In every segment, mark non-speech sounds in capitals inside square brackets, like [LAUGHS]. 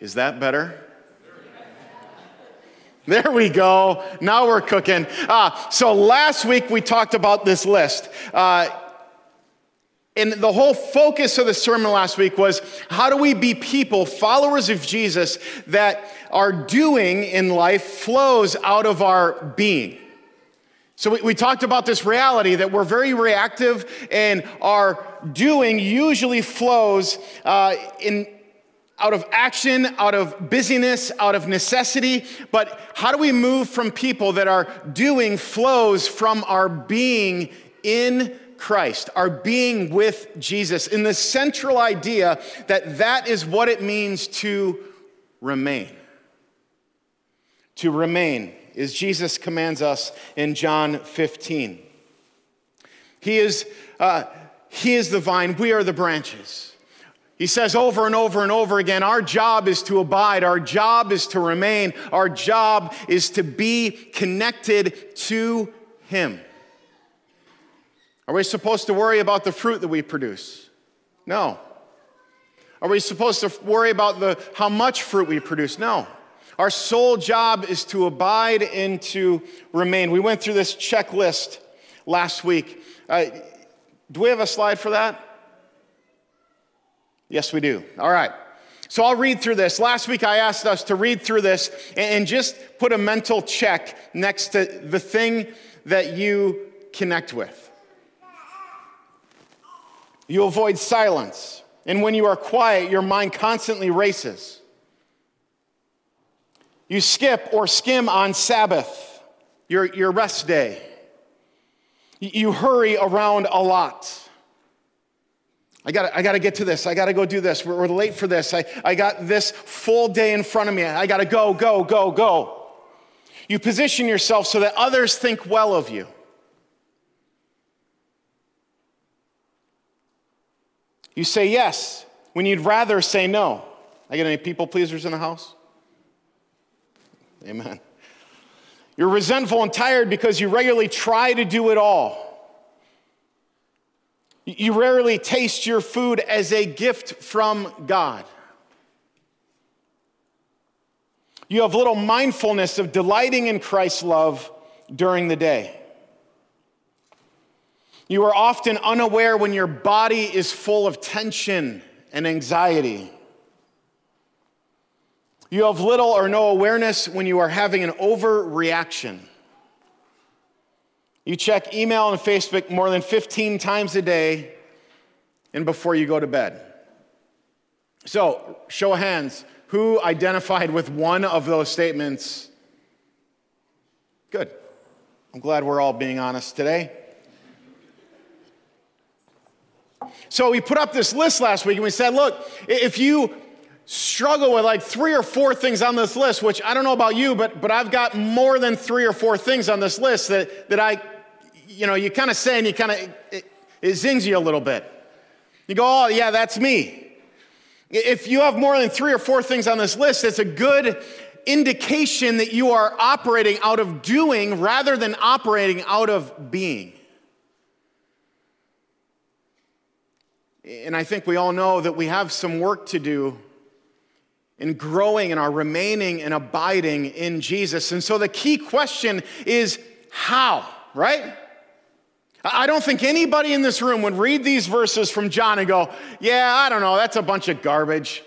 Is that better? There we go. Now we're cooking. Uh, so last week we talked about this list. Uh, and the whole focus of the sermon last week was how do we be people, followers of Jesus, that our doing in life flows out of our being. So we, we, talked about this reality that we're very reactive and our doing usually flows uh, in out of action, out of busyness, out of necessity. But how do we move from people that are doing flows from our being in Christ, our being with Jesus, in the central idea that that is what it means to remain. To remain, as Jesus commands us in John 15. He is, uh, he is the vine, we are the branches. He says over and over and over again our job is to abide, our job is to remain, our job is to be connected to Him. Are we supposed to worry about the fruit that we produce? No. Are we supposed to worry about the, how much fruit we produce? No. Our sole job is to abide and to remain. We went through this checklist last week. Uh, do we have a slide for that? Yes, we do. All right. So I'll read through this. Last week I asked us to read through this and just put a mental check next to the thing that you connect with. You avoid silence. And when you are quiet, your mind constantly races. You skip or skim on Sabbath, your, your rest day. You hurry around a lot. I got I got to get to this. I got to go do this. We're, we're, late for this. I, I got this full day in front of me. I got to go, go, go, go. You position yourself so that others think well of you. You say yes when you'd rather say no. I get any people pleasers in the house? Amen. You're resentful and tired because you regularly try to do it all. You rarely taste your food as a gift from God. You have little mindfulness of delighting in Christ's love during the day. You are often unaware when your body is full of tension and anxiety. You have little or no awareness when you are having an overreaction. You check email and Facebook more than 15 times a day and before you go to bed. So, show of hands, who identified with one of those statements? Good. I'm glad we're all being honest today. So, we put up this list last week and we said, look, if you struggle with like three or four things on this list, which I don't know about you, but, but I've got more than three or four things on this list that, that I, you know, you kind of say and you kind of, it, it zings you a little bit. You go, oh, yeah, that's me. If you have more than three or four things on this list, it's a good indication that you are operating out of doing rather than operating out of being. And I think we all know that we have some work to do in growing and our remaining and abiding in Jesus. And so the key question is how, right? I don't think anybody in this room would read these verses from John and go, Yeah, I don't know, that's a bunch of garbage.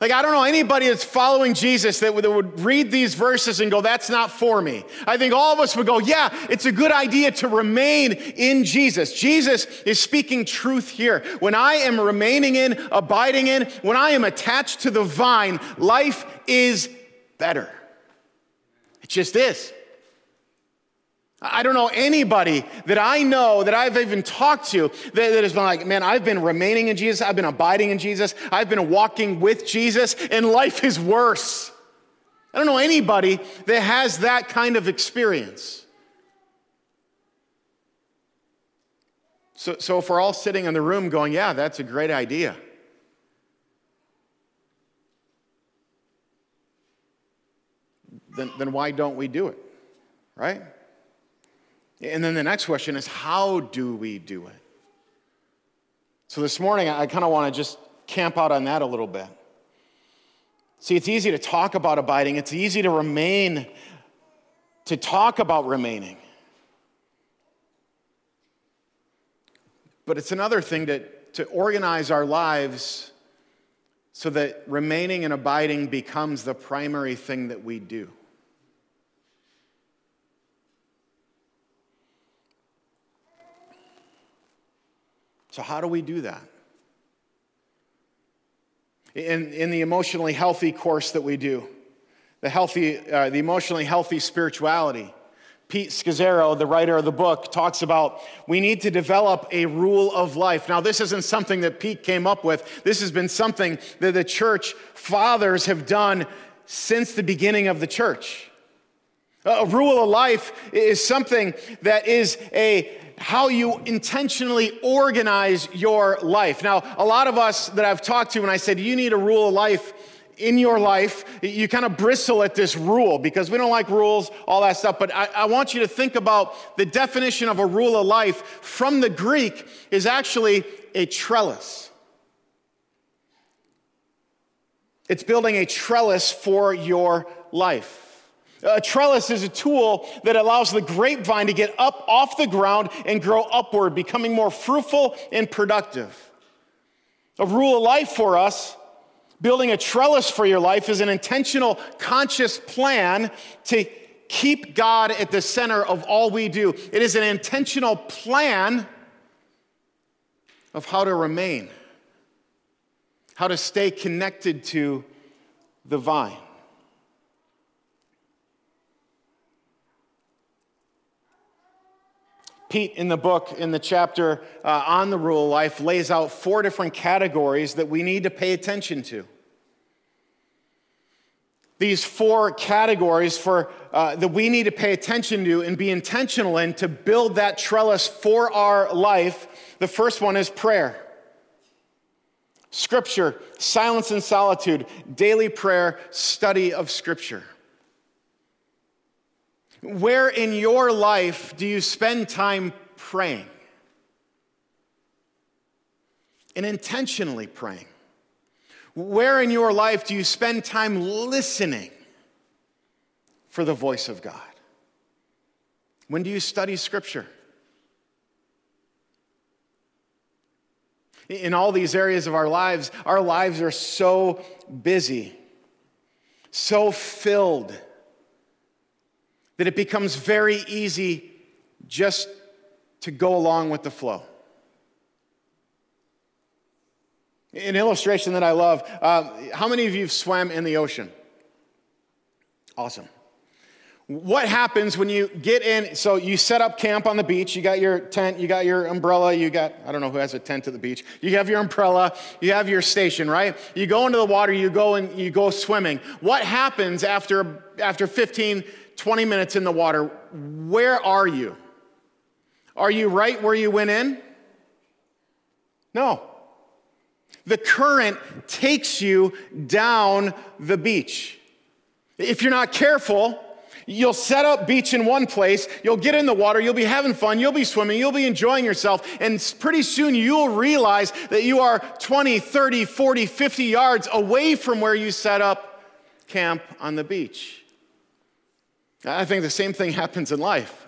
Like, I don't know anybody that's following Jesus that would, that would, read these verses and go, That's not for me. I think all of us would go, Yeah, it's a good idea to remain in Jesus. Jesus is speaking truth here. When I am remaining in, abiding in, when I am attached to the vine, life is better. It just is. I don't know anybody that I know that I've even talked to that, that, has been like, man, I've been remaining in Jesus, I've been abiding in Jesus, I've been walking with Jesus, and life is worse. I don't know anybody that has that kind of experience. So, so if we're all sitting in the room going, yeah, that's a great idea. Then, then why don't we do it? Right? And then the next question is how do we do it? So this morning, I kind of want to just camp out on that a little bit. See, it's easy to talk about abiding, it's easy to remain, to talk about remaining. But it's another thing to, to organize our lives so that remaining and abiding becomes the primary thing that we do. So, how do we do that? In, in the emotionally healthy course that we do, the, healthy, uh, the emotionally healthy spirituality, Pete Scazzero, the writer of the book, talks about we need to develop a rule of life. Now, this isn't something that Pete came up with. This has been something that the church fathers have done since the beginning of the church. A rule of life is something that is a how you intentionally organize your life. Now, a lot of us that I've talked to, when I said you need a rule of life in your life, you kind of bristle at this rule because we don't like rules, all that stuff. But I, I, want you to think about the definition of a rule of life from the Greek is actually a trellis. It's building a trellis for your life. A trellis is a tool that allows the grapevine to get up off the ground and grow upward, becoming more fruitful and productive. A rule of life for us, building a trellis for your life, is an intentional, conscious plan to keep God at the center of all we do. It is an intentional plan of how to remain, how to stay connected to the vine. Pete, in the book, in the chapter uh, on the rule of life, lays out four different categories that we need to pay attention to. These four categories for, uh, that we need to pay attention to and be intentional in to build that trellis for our life. The first one is prayer. Scripture, silence and solitude, daily prayer, study of Scripture. Where in your life do you spend time praying? And intentionally praying? Where in your life do you spend time listening for the voice of God? When do you study Scripture? In all these areas of our lives, our lives are so busy, so filled that it becomes very easy just to go along with the flow. An illustration that I love uh, how many of you have swam in the ocean? Awesome. What happens when you get in? So you set up camp on the beach. You got your tent, you got your umbrella, you got, I don't know who has a tent at the beach. You have your umbrella, you have your station, right? You go into the water, you go and you go swimming. What happens after, after 15, 20 minutes in the water, where are you? Are you right where you went in? No. The current takes you down the beach. If you're not careful, you'll set up beach in one place, you'll get in the water, you'll be having fun, you'll be swimming, you'll be enjoying yourself, and pretty soon you'll realize that you are 20, 30, 40, 50 yards away from where you set up camp on the beach. I think the same thing happens in life.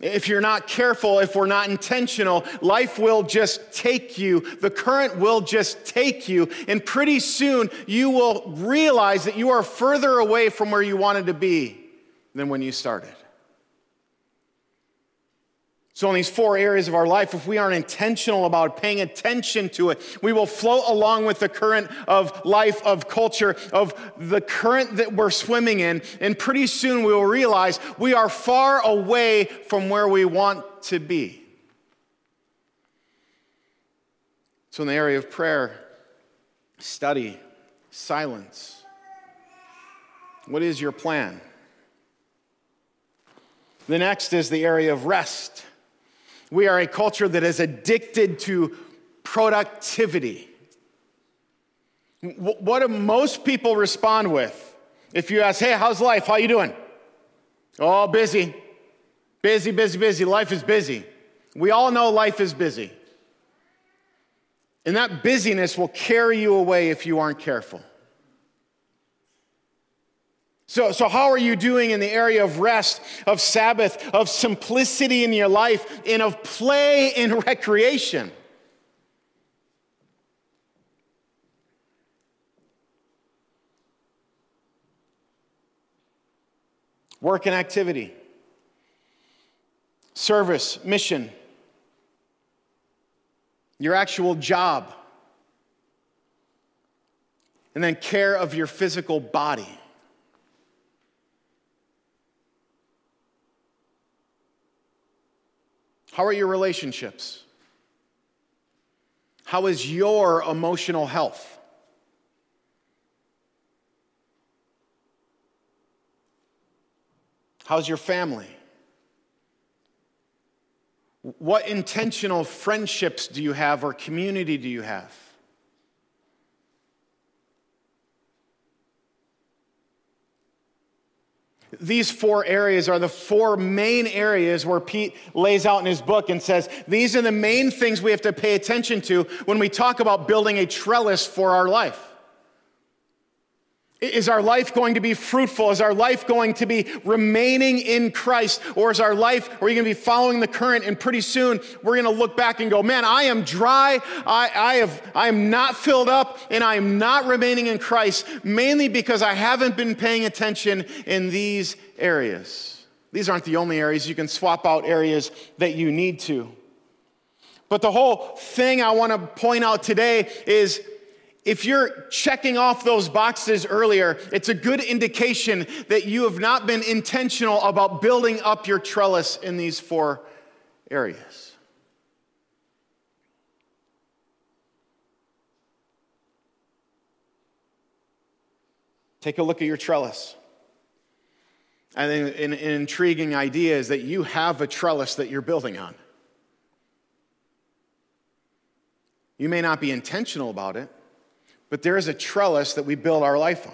If you're not careful, if we're not intentional, life will just take you. The current will just take you. And pretty soon, you will realize that you are further away from where you wanted to be than when you started. So, in these four areas of our life, if we aren't intentional about paying attention to it, we will float along with the current of life, of culture, of the current that we're swimming in. And pretty soon we will realize we are far away from where we want to be. So, in the area of prayer, study, silence, what is your plan? The next is the area of rest. We are a culture that is addicted to productivity. What do most people respond with? If you ask, hey, how's life? How you doing? Oh, busy. Busy, busy, busy. Life is busy. We all know life is busy. And that busyness will carry you away if you aren't careful. So, so, how are you doing in the area of rest, of Sabbath, of simplicity in your life, and of play and [LAUGHS] recreation? Work and activity, service, mission, your actual job, and then care of your physical body. How are your relationships? How is your emotional health? How's your family? What intentional friendships do you have or community do you have? These four areas are the four main areas where Pete lays out in his book and says these are the main things we have to pay attention to when we talk about building a trellis for our life. Is our life going to be fruitful? Is our life going to be remaining in Christ? Or is our life, are we going to be following the current? And pretty soon we're going to look back and go, man, I am dry. I, I, have, I am not filled up and I am not remaining in Christ, mainly because I haven't been paying attention in these areas. These aren't the only areas. You can swap out areas that you need to. But the whole thing I want to point out today is if you're checking off those boxes earlier, it's a good indication that you have not been intentional about building up your trellis in these four areas. Take a look at your trellis. I think an, an intriguing idea is that you have a trellis that you're building on. You may not be intentional about it but there is a trellis that we build our life on.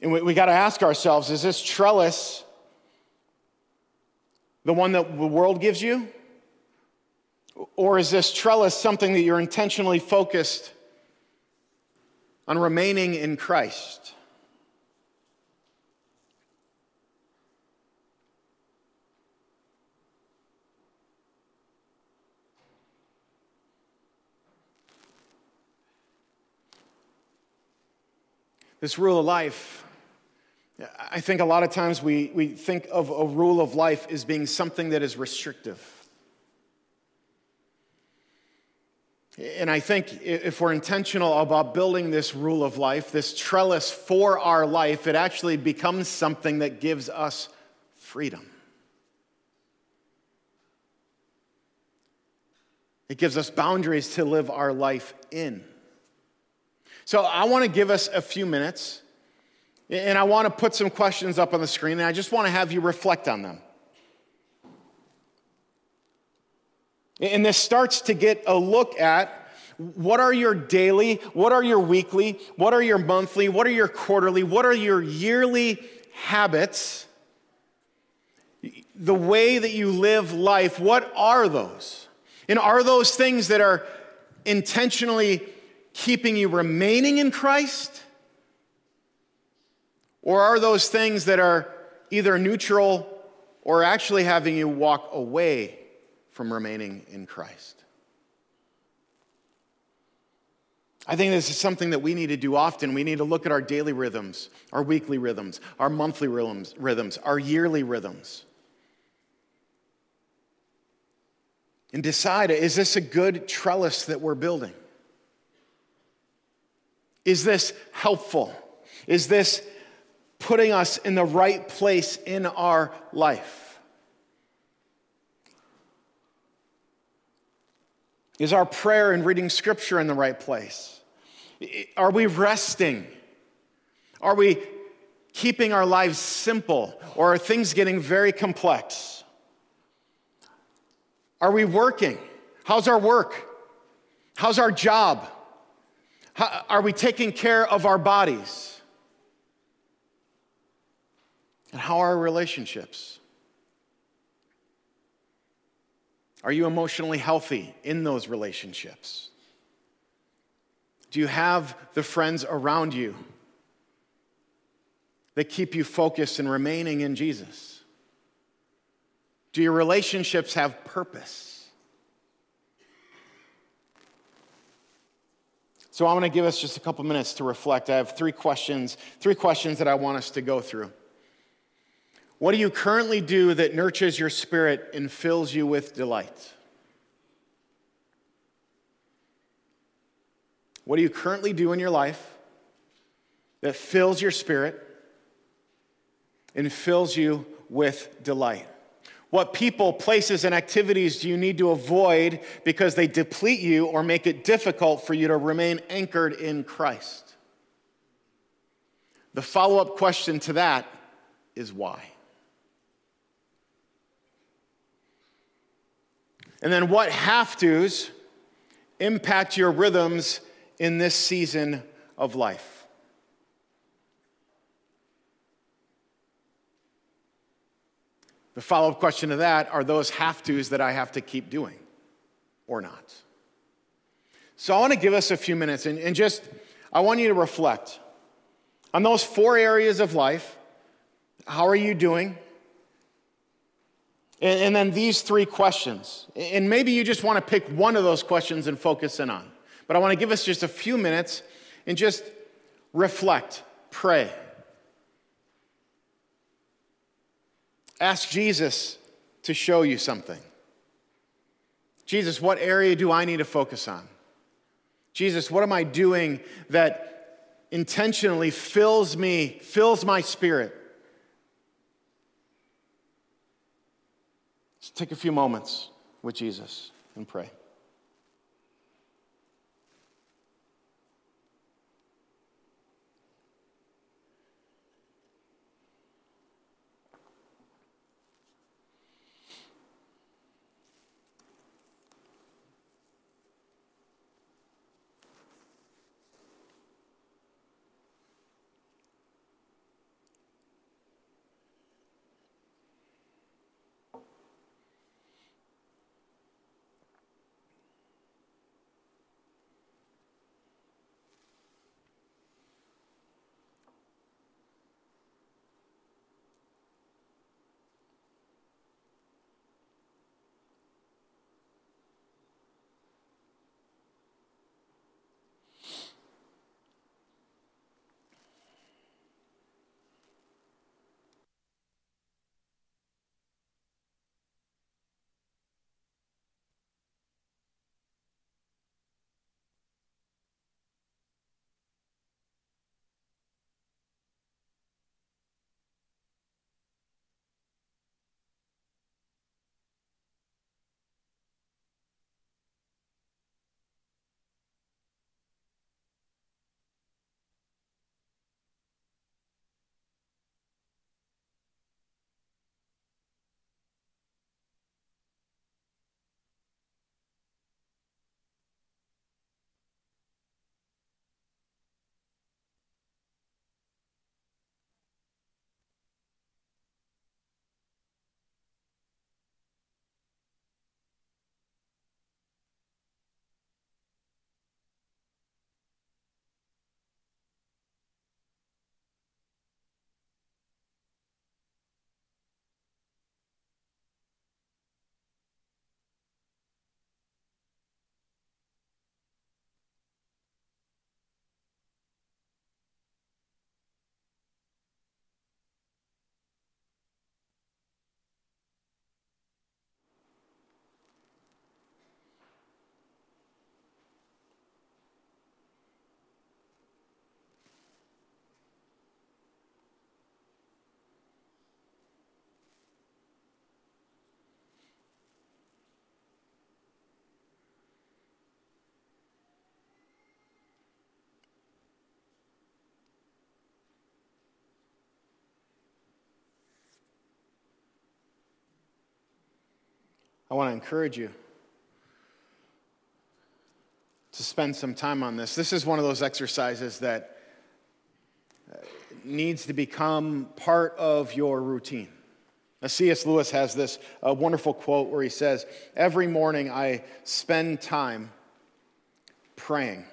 And we, we got to ask ourselves is this trellis the one that the world gives you? Or is this trellis something that you're intentionally focused on remaining in Christ? This rule of life, I think a lot of times we, we think of a rule of life as being something that is restrictive. And I think if we're intentional about building this rule of life, this trellis for our life, it actually becomes something that gives us freedom. It gives us boundaries to live our life in. So I want to give us a few minutes, and I want to put some questions up on the screen, and I just want to have you reflect on them. And this starts to get a look at what are your daily, what are your weekly, what are your monthly, what are your quarterly, what are your yearly habits, the way that you live life, what are those? And are those things that are intentionally keeping you remaining in Christ? Or are those things that are either neutral or actually having you walk away from remaining in Christ? I think this is something that we need to do often. We need to look at our daily rhythms, our weekly rhythms, our monthly rhythms, rhythms our yearly rhythms. And decide is this a good trellis that we're building? Is this helpful? Is this putting us in the right place in our life? Is our prayer and reading scripture in the right place? Are we resting? Are we keeping our lives simple or are things getting very complex? Are we working? How's our work? How's our job? How, are we taking care of our bodies? And how are our relationships? Are you emotionally healthy in those relationships? Do you have the friends around you that keep you focused and remaining in Jesus? Do your relationships have purpose? So, I'm going to give us just a couple minutes to reflect. I have three questions, three questions that I want us to go through. What do you currently do that nurtures your spirit and fills you with delight? What do you currently do in your life that fills your spirit and fills you with delight? What people, places, and activities do you need to avoid because they deplete you or make it difficult for you to remain anchored in Christ? The follow up question to that is why? And then what have tos impact your rhythms in this season of life? The follow up question to that are those have tos that I have to keep doing or not? So I want to give us a few minutes and, and just, I want you to reflect on those four areas of life. How are you doing? And, and then these three questions. And maybe you just want to pick one of those questions and focus in on. But I want to give us just a few minutes and just reflect, pray. Ask Jesus to show you something. Jesus, what area do I need to focus on? Jesus, what am I doing that intentionally fills me, fills my spirit? Let's take a few moments with Jesus and pray. I want to encourage you to spend some time on this. This is one of those exercises that uh, needs to become part of your routine. Now, C.S. Lewis has this uh, wonderful quote where he says, Every morning I spend time praying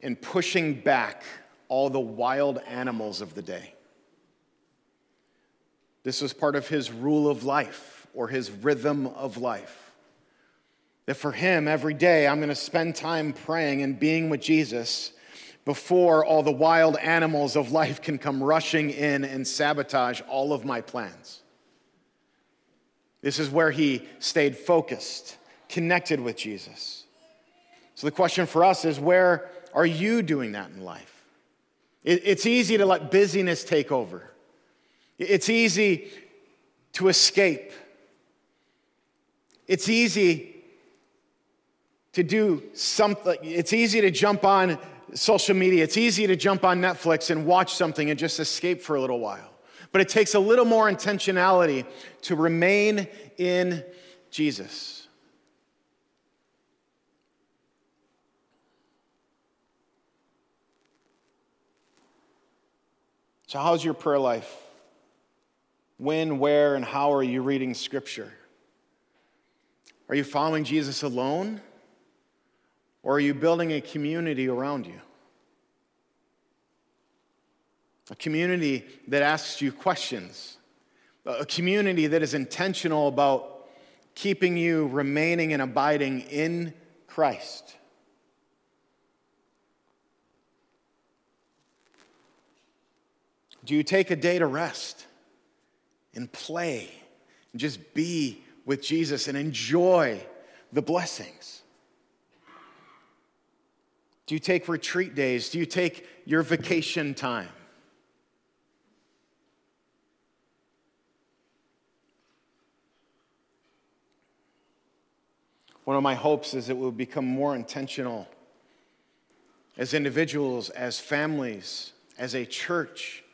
and pushing back all the wild animals of the day. This was part of his rule of life or his rhythm of life. That for him, every day, I'm going to spend time praying and being with Jesus before all the wild animals of life can come rushing in and sabotage all of my plans. This is where he stayed focused, connected with Jesus. So the question for us is where are you doing that in life? It's easy to let busyness take over. It's easy to escape. It's easy to do something. It's easy to jump on social media. It's easy to jump on Netflix and watch something and just escape for a little while. But it takes a little more intentionality to remain in Jesus. So, how's your prayer life? When, where, and how are you reading Scripture? Are you following Jesus alone? Or are you building a community around you? A community that asks you questions, a community that is intentional about keeping you remaining and abiding in Christ. Do you take a day to rest and play and just be with Jesus and enjoy the blessings? Do you take retreat days? Do you take your vacation time? One of my hopes is that we'll become more intentional as individuals, as families, as a church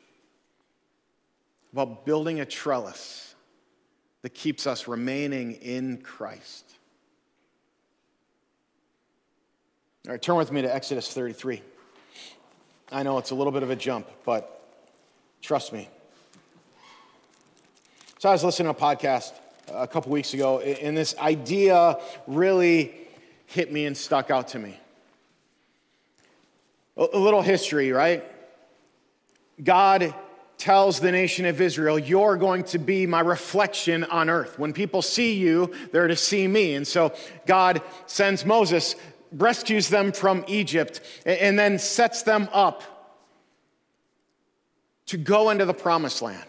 about building a trellis that keeps us remaining in Christ. All right, turn with me to Exodus 33. I know it's a little bit of a jump, but trust me. So I was listening to a podcast a couple weeks ago, and this idea really hit me and stuck out to me. A little history, right? God tells the nation of Israel, You're going to be my reflection on earth. When people see you, they're to see me. And so God sends Moses, rescues them from Egypt, and then sets them up to go into the promised land.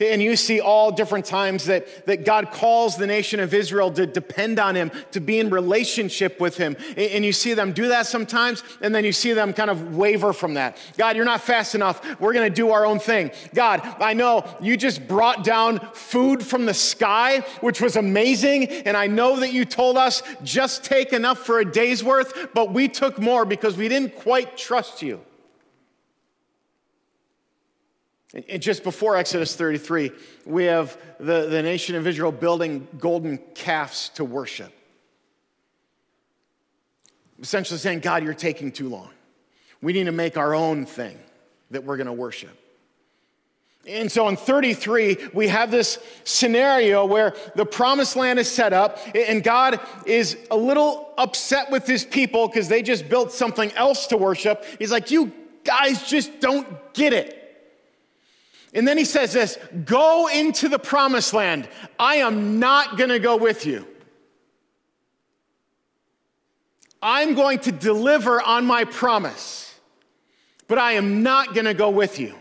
And you see all different times that, that God calls the nation of Israel to depend on Him, to be in relationship with Him. And you see them do that sometimes, and then you see them kind of waver from that. God, you're not fast enough. We're going to do our own thing. God, I know you just brought down food from the sky, which was amazing. And I know that you told us just take enough for a day's worth, but we took more because we didn't quite trust you. And just before Exodus 33, we have the, the nation of Israel building golden calves to worship. Essentially saying, God, you're taking too long. We need to make our own thing that we're going to worship. And so in 33, we have this scenario where the promised land is set up, and God is a little upset with his people because they just built something else to worship. He's like, You guys just don't get it. And then he says this Go into the promised land. I am not going to go with you. I'm going to deliver on my promise, but I am not going to go with you.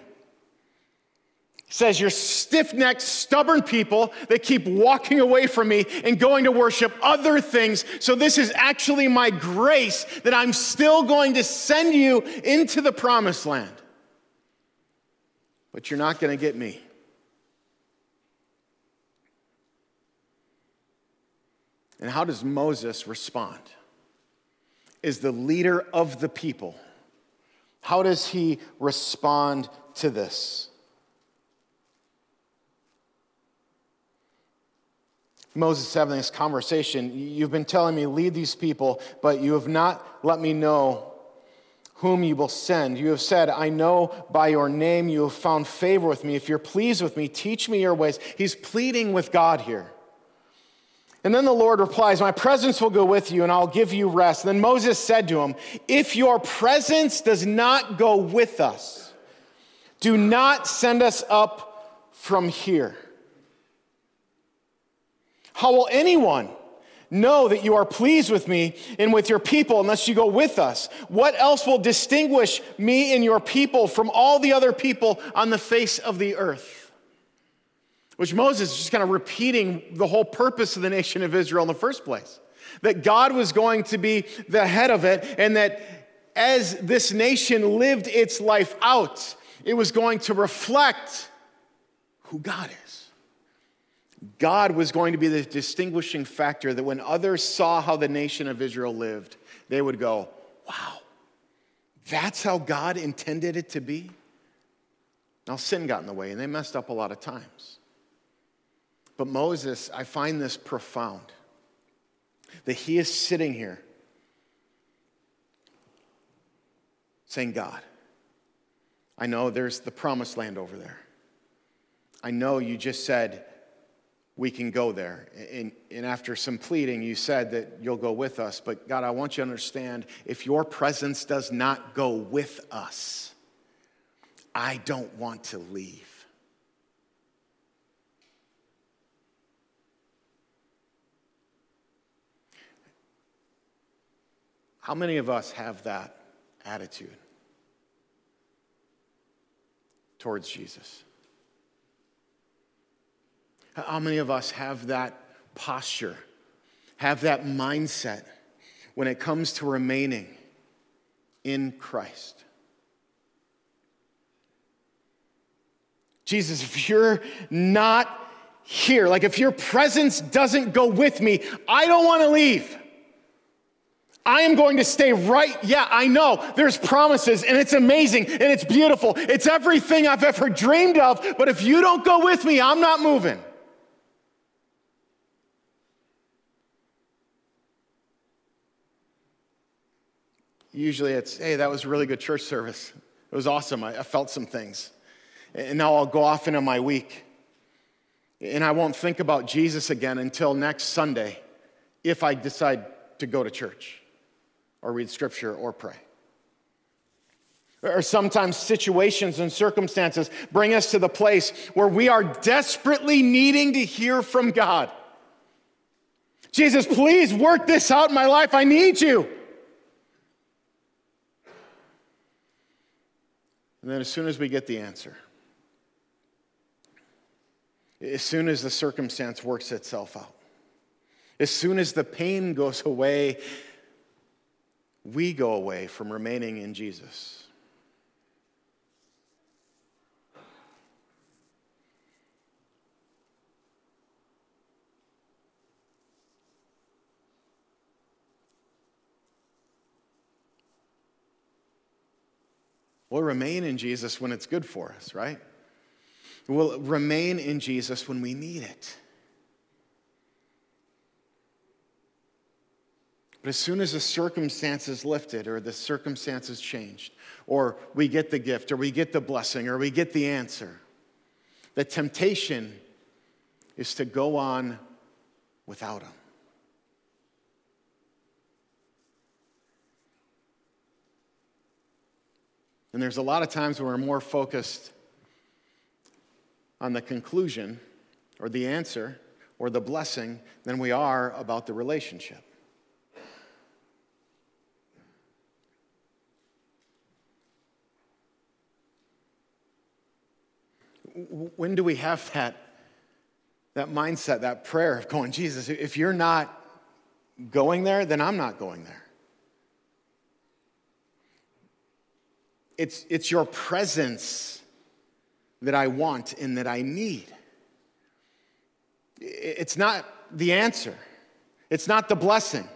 He says, You're stiff necked, stubborn people that keep walking away from me and going to worship other things. So, this is actually my grace that I'm still going to send you into the promised land but you're not going to get me. And how does Moses respond? Is the leader of the people. How does he respond to this? Moses having this conversation. You've been telling me, lead these people, but you have not let me know whom you will send. You have said, I know by your name you have found favor with me. If you're pleased with me, teach me your ways. He's pleading with God here. And then the Lord replies, My presence will go with you and I'll give you rest. Then Moses said to him, If your presence does not go with us, do not send us up from here. How will anyone know that you are pleased with me and with your people unless you go with us? What else will distinguish me and your people from all the other people on the face of the earth? Which Moses is just kind of repeating the whole purpose of the nation of Israel in the first place. That God was going to be the head of it, and that as this nation lived its life out, it was going to reflect who God is. God was going to be the distinguishing factor that when others saw how the nation of Israel lived, they would go, wow, that's how God intended it to be? Now, sin got in the way and they messed up a lot of times. But Moses, I find this profound that he is sitting here saying, God, I know there's the promised land over there. I know you just said we can go there. And, and, after some pleading, you said that you'll go with us. But God, I want you to understand if your presence does not go with us, I don't want to leave. How many of us have that attitude towards Jesus? How many of us have that posture, have that mindset when it comes to remaining in Christ? Jesus, if you're not here, like if your presence doesn't go with me, I don't want to leave. I am going to stay right. Yeah, I know there's promises and it's amazing and it's beautiful. It's everything I've ever dreamed of. But if you don't go with me, I'm not moving. Usually it's, hey, that was a really good church service. It was awesome. I, I felt some things. And now I'll go off into my week. And I won't think about Jesus again until next Sunday if I decide to go to church or read scripture or pray. Or sometimes situations and circumstances bring us to the place where we are desperately needing to hear from God. Jesus, please work this out in my life. I need you. And then as soon as we get the answer, as soon as the circumstance works itself out, as soon as the pain goes away, we go away from remaining in Jesus. We'll remain in Jesus when it's good for us, right? We'll remain in Jesus when we need it. But as soon as the circumstances lifted or the circumstances changed, or we get the gift, or we get the blessing, or we get the answer, the temptation is to go on without Him. And there's a lot of times when we're more focused on the conclusion or the answer or the blessing than we are about the relationship. When do we have that, that mindset, that prayer of going, Jesus, if you're not going there, then I'm not going there? It's, it's your presence that I want and that I need. It's not the answer, it's not the blessing,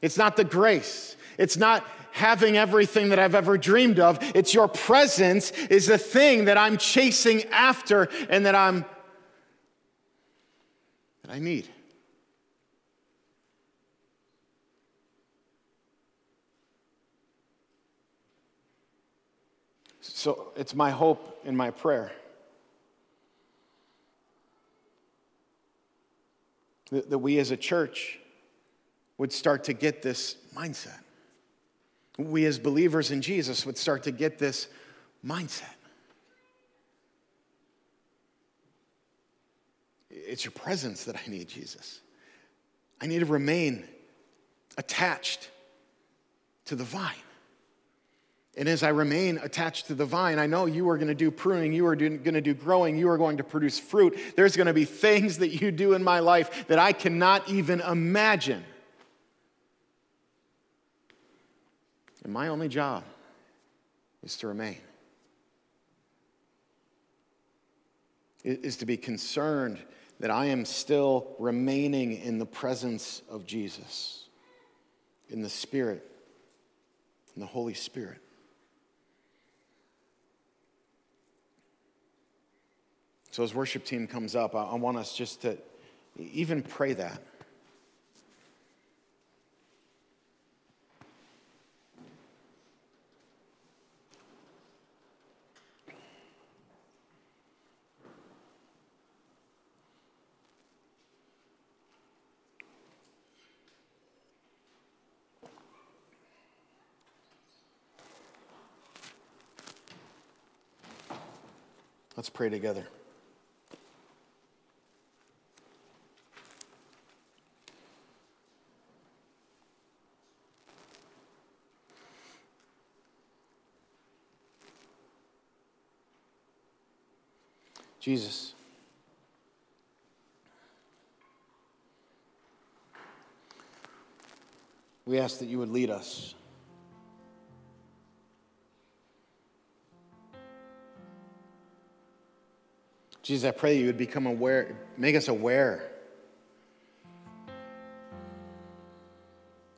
it's not the grace, it's not having everything that I've ever dreamed of. It's your presence is the thing that I'm chasing after and that I'm that I need. So it's my hope and my prayer that, that we as a church would start to get this mindset. We as believers in Jesus would start to get this mindset. It's your presence that I need, Jesus. I need to remain attached to the vine. And as I remain attached to the vine, I know you are going to do pruning, you are going to do growing, you are going to produce fruit. There's going to be things that you do in my life that I cannot even imagine. And my only job is to remain, is to be concerned that I am still remaining in the presence of Jesus, in the Spirit, in the Holy Spirit. So, as worship team comes up, I, I want us just to even pray that. Let's pray together. Jesus. We ask that you would lead us. Jesus, I pray you would become aware, make us aware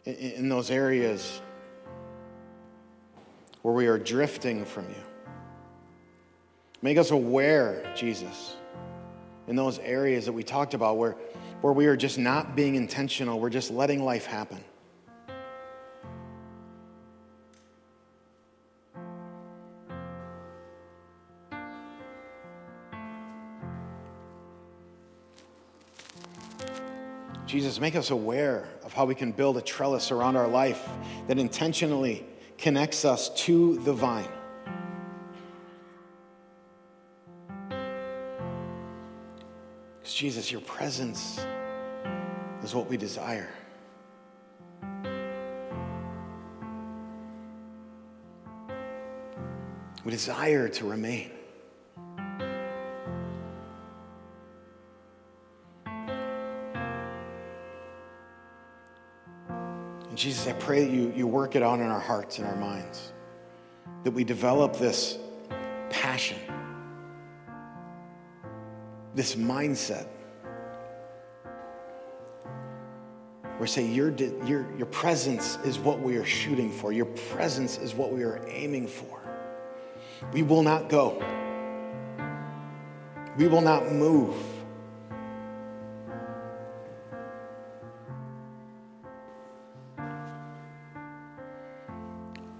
in, in those areas where we are drifting from you. Make us aware, Jesus, in those areas that we talked about where, where we are just not being intentional, we're just letting life happen. Jesus, make us aware of how we can build a trellis around our life that intentionally connects us to the vine. Jesus, your presence is what we desire. We desire to remain. And Jesus, I pray that you, you work it on in our hearts and our minds, that we develop this passion this mindset where say your, your, your presence is what we are shooting for. Your presence is what we are aiming for. We will not go. We will not move.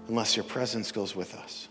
Unless your presence goes with us